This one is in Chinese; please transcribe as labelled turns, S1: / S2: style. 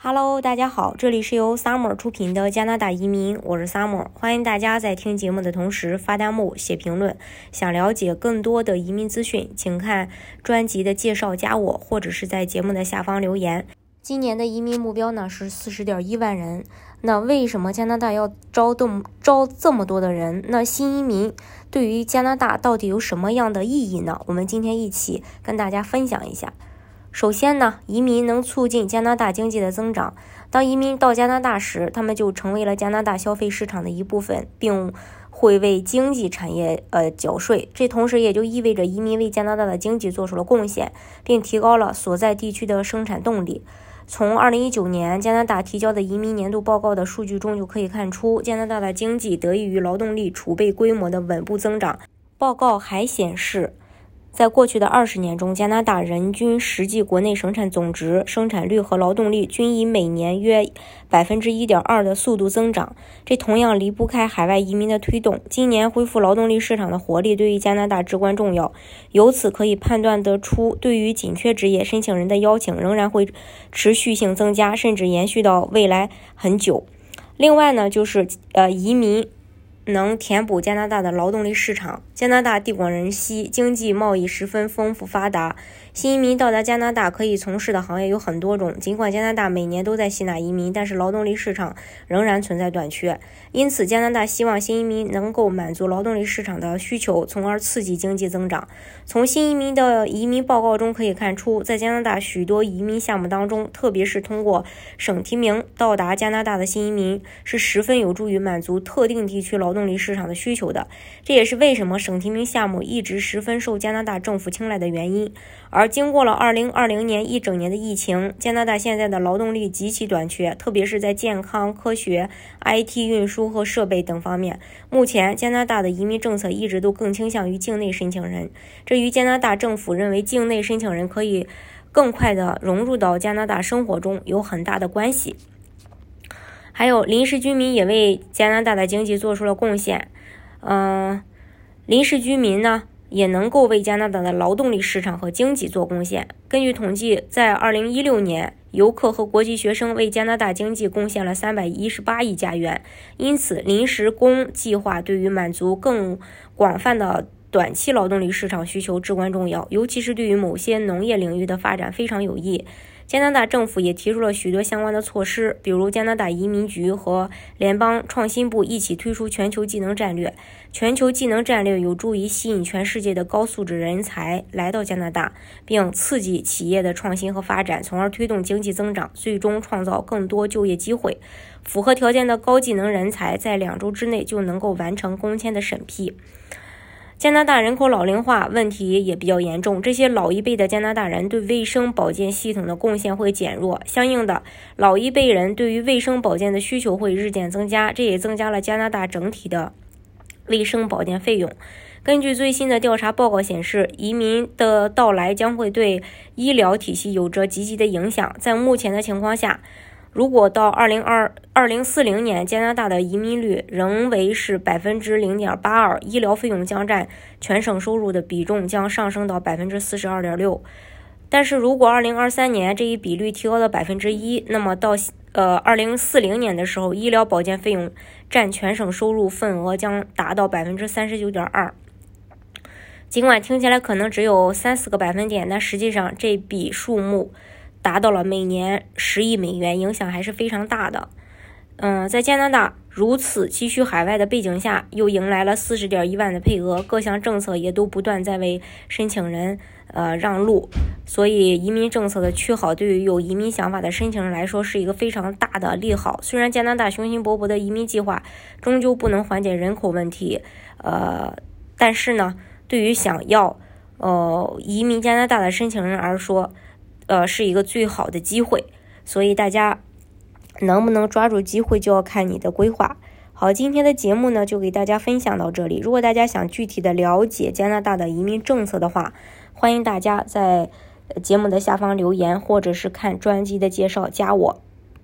S1: Hello，大家好，这里是由 Summer 出品的加拿大移民，我是 Summer，欢迎大家在听节目的同时发弹幕、写评论。想了解更多的移民资讯，请看专辑的介绍，加我，或者是在节目的下方留言。今年的移民目标呢是四十点一万人。那为什么加拿大要招动招这么多的人？那新移民对于加拿大到底有什么样的意义呢？我们今天一起跟大家分享一下。首先呢，移民能促进加拿大经济的增长。当移民到加拿大时，他们就成为了加拿大消费市场的一部分，并会为经济产业呃缴税。这同时也就意味着移民为加拿大的经济做出了贡献，并提高了所在地区的生产动力。从2019年加拿大提交的移民年度报告的数据中就可以看出，加拿大的经济得益于劳动力储备规模的稳步增长。报告还显示。在过去的二十年中，加拿大人均实际国内生产总值、生产率和劳动力均以每年约百分之一点二的速度增长。这同样离不开海外移民的推动。今年恢复劳动力市场的活力对于加拿大至关重要。由此可以判断得出，对于紧缺职业申请人的邀请仍然会持续性增加，甚至延续到未来很久。另外呢，就是呃移民。能填补加拿大的劳动力市场。加拿大地广人稀，经济贸易十分丰富发达。新移民到达加拿大可以从事的行业有很多种。尽管加拿大每年都在吸纳移民，但是劳动力市场仍然存在短缺。因此，加拿大希望新移民能够满足劳动力市场的需求，从而刺激经济增长。从新移民的移民报告中可以看出，在加拿大许多移民项目当中，特别是通过省提名到达加拿大的新移民，是十分有助于满足特定地区劳动动力市场的需求的。这也是为什么省提名项目一直十分受加拿大政府青睐的原因。而经过了2020年一整年的疫情，加拿大现在的劳动力极其短缺，特别是在健康、科学、IT、运输和设备等方面。目前，加拿大的移民政策一直都更倾向于境内申请人，这与加拿大政府认为境内申请人可以更快地融入到加拿大生活中有很大的关系。还有，临时居民也为加拿大的经济做出了贡献。嗯，临时居民呢？也能够为加拿大的劳动力市场和经济做贡献。根据统计，在2016年，游客和国际学生为加拿大经济贡献了318亿加元。因此，临时工计划对于满足更广泛的短期劳动力市场需求至关重要，尤其是对于某些农业领域的发展非常有益。加拿大政府也提出了许多相关的措施，比如加拿大移民局和联邦创新部一起推出全球技能战略。全球技能战略有助于吸引全世界的高素质人才来到加拿大，并刺激企业的创新和发展，从而推动经济增长，最终创造更多就业机会。符合条件的高技能人才在两周之内就能够完成工签的审批。加拿大人口老龄化问题也比较严重，这些老一辈的加拿大人对卫生保健系统的贡献会减弱，相应的，老一辈人对于卫生保健的需求会日渐增加，这也增加了加拿大整体的卫生保健费用。根据最新的调查报告显示，移民的到来将会对医疗体系有着积极的影响。在目前的情况下，如果到二零二二零四零年，加拿大的移民率仍为是百分之零点八二，医疗费用将占全省收入的比重将上升到百分之四十二点六。但是如果二零二三年这一比率提高到百分之一，那么到呃二零四零年的时候，医疗保健费用占全省收入份额将达到百分之三十九点二。尽管听起来可能只有三四个百分点，但实际上这笔数目。达到了每年十亿美元，影响还是非常大的。嗯，在加拿大如此急需海外的背景下，又迎来了四十点一万的配额，各项政策也都不断在为申请人呃让路。所以，移民政策的趋好对于有移民想法的申请人来说是一个非常大的利好。虽然加拿大雄心勃勃的移民计划终究不能缓解人口问题，呃，但是呢，对于想要呃移民加拿大的申请人而说，呃，是一个最好的机会，所以大家能不能抓住机会，就要看你的规划。好，今天的节目呢，就给大家分享到这里。如果大家想具体的了解加拿大的移民政策的话，欢迎大家在节目的下方留言，或者是看专辑的介绍，加我。